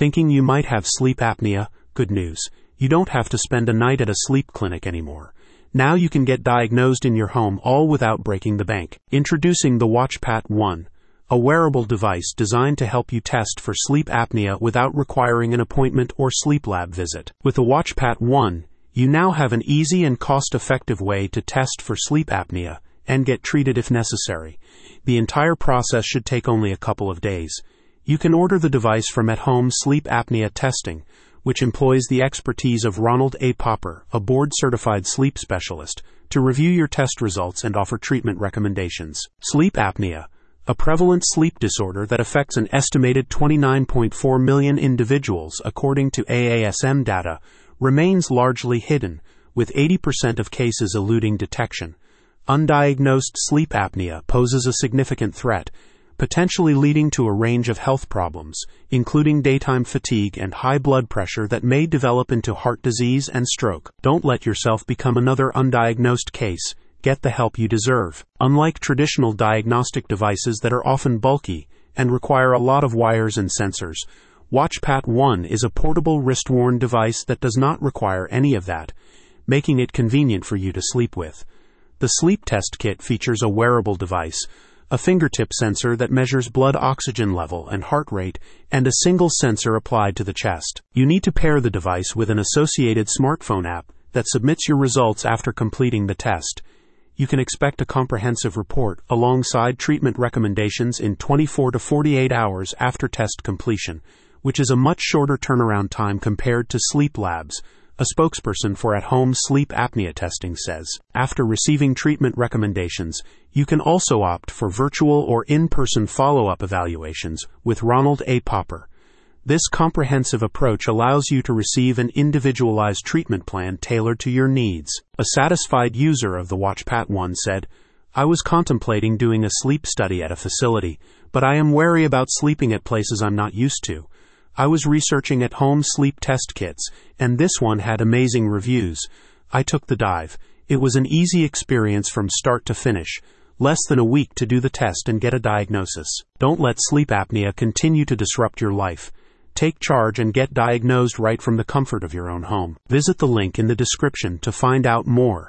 Thinking you might have sleep apnea? Good news. You don't have to spend a night at a sleep clinic anymore. Now you can get diagnosed in your home all without breaking the bank. Introducing the WatchPat 1, a wearable device designed to help you test for sleep apnea without requiring an appointment or sleep lab visit. With the WatchPat 1, you now have an easy and cost effective way to test for sleep apnea and get treated if necessary. The entire process should take only a couple of days. You can order the device from at home sleep apnea testing, which employs the expertise of Ronald A. Popper, a board certified sleep specialist, to review your test results and offer treatment recommendations. Sleep apnea, a prevalent sleep disorder that affects an estimated 29.4 million individuals according to AASM data, remains largely hidden, with 80% of cases eluding detection. Undiagnosed sleep apnea poses a significant threat, potentially leading to a range of health problems, including daytime fatigue and high blood pressure that may develop into heart disease and stroke. Don't let yourself become another undiagnosed case. Get the help you deserve. Unlike traditional diagnostic devices that are often bulky and require a lot of wires and sensors, WatchPat 1 is a portable wrist worn device that does not require any of that, making it convenient for you to sleep with. The sleep test kit features a wearable device, a fingertip sensor that measures blood oxygen level and heart rate, and a single sensor applied to the chest. You need to pair the device with an associated smartphone app that submits your results after completing the test. You can expect a comprehensive report alongside treatment recommendations in 24 to 48 hours after test completion which is a much shorter turnaround time compared to sleep labs, a spokesperson for at home sleep apnea testing says. After receiving treatment recommendations, you can also opt for virtual or in person follow up evaluations with Ronald A. Popper. This comprehensive approach allows you to receive an individualized treatment plan tailored to your needs. A satisfied user of the WatchPat 1 said, I was contemplating doing a sleep study at a facility, but I am wary about sleeping at places I'm not used to. I was researching at home sleep test kits, and this one had amazing reviews. I took the dive. It was an easy experience from start to finish. Less than a week to do the test and get a diagnosis. Don't let sleep apnea continue to disrupt your life. Take charge and get diagnosed right from the comfort of your own home. Visit the link in the description to find out more.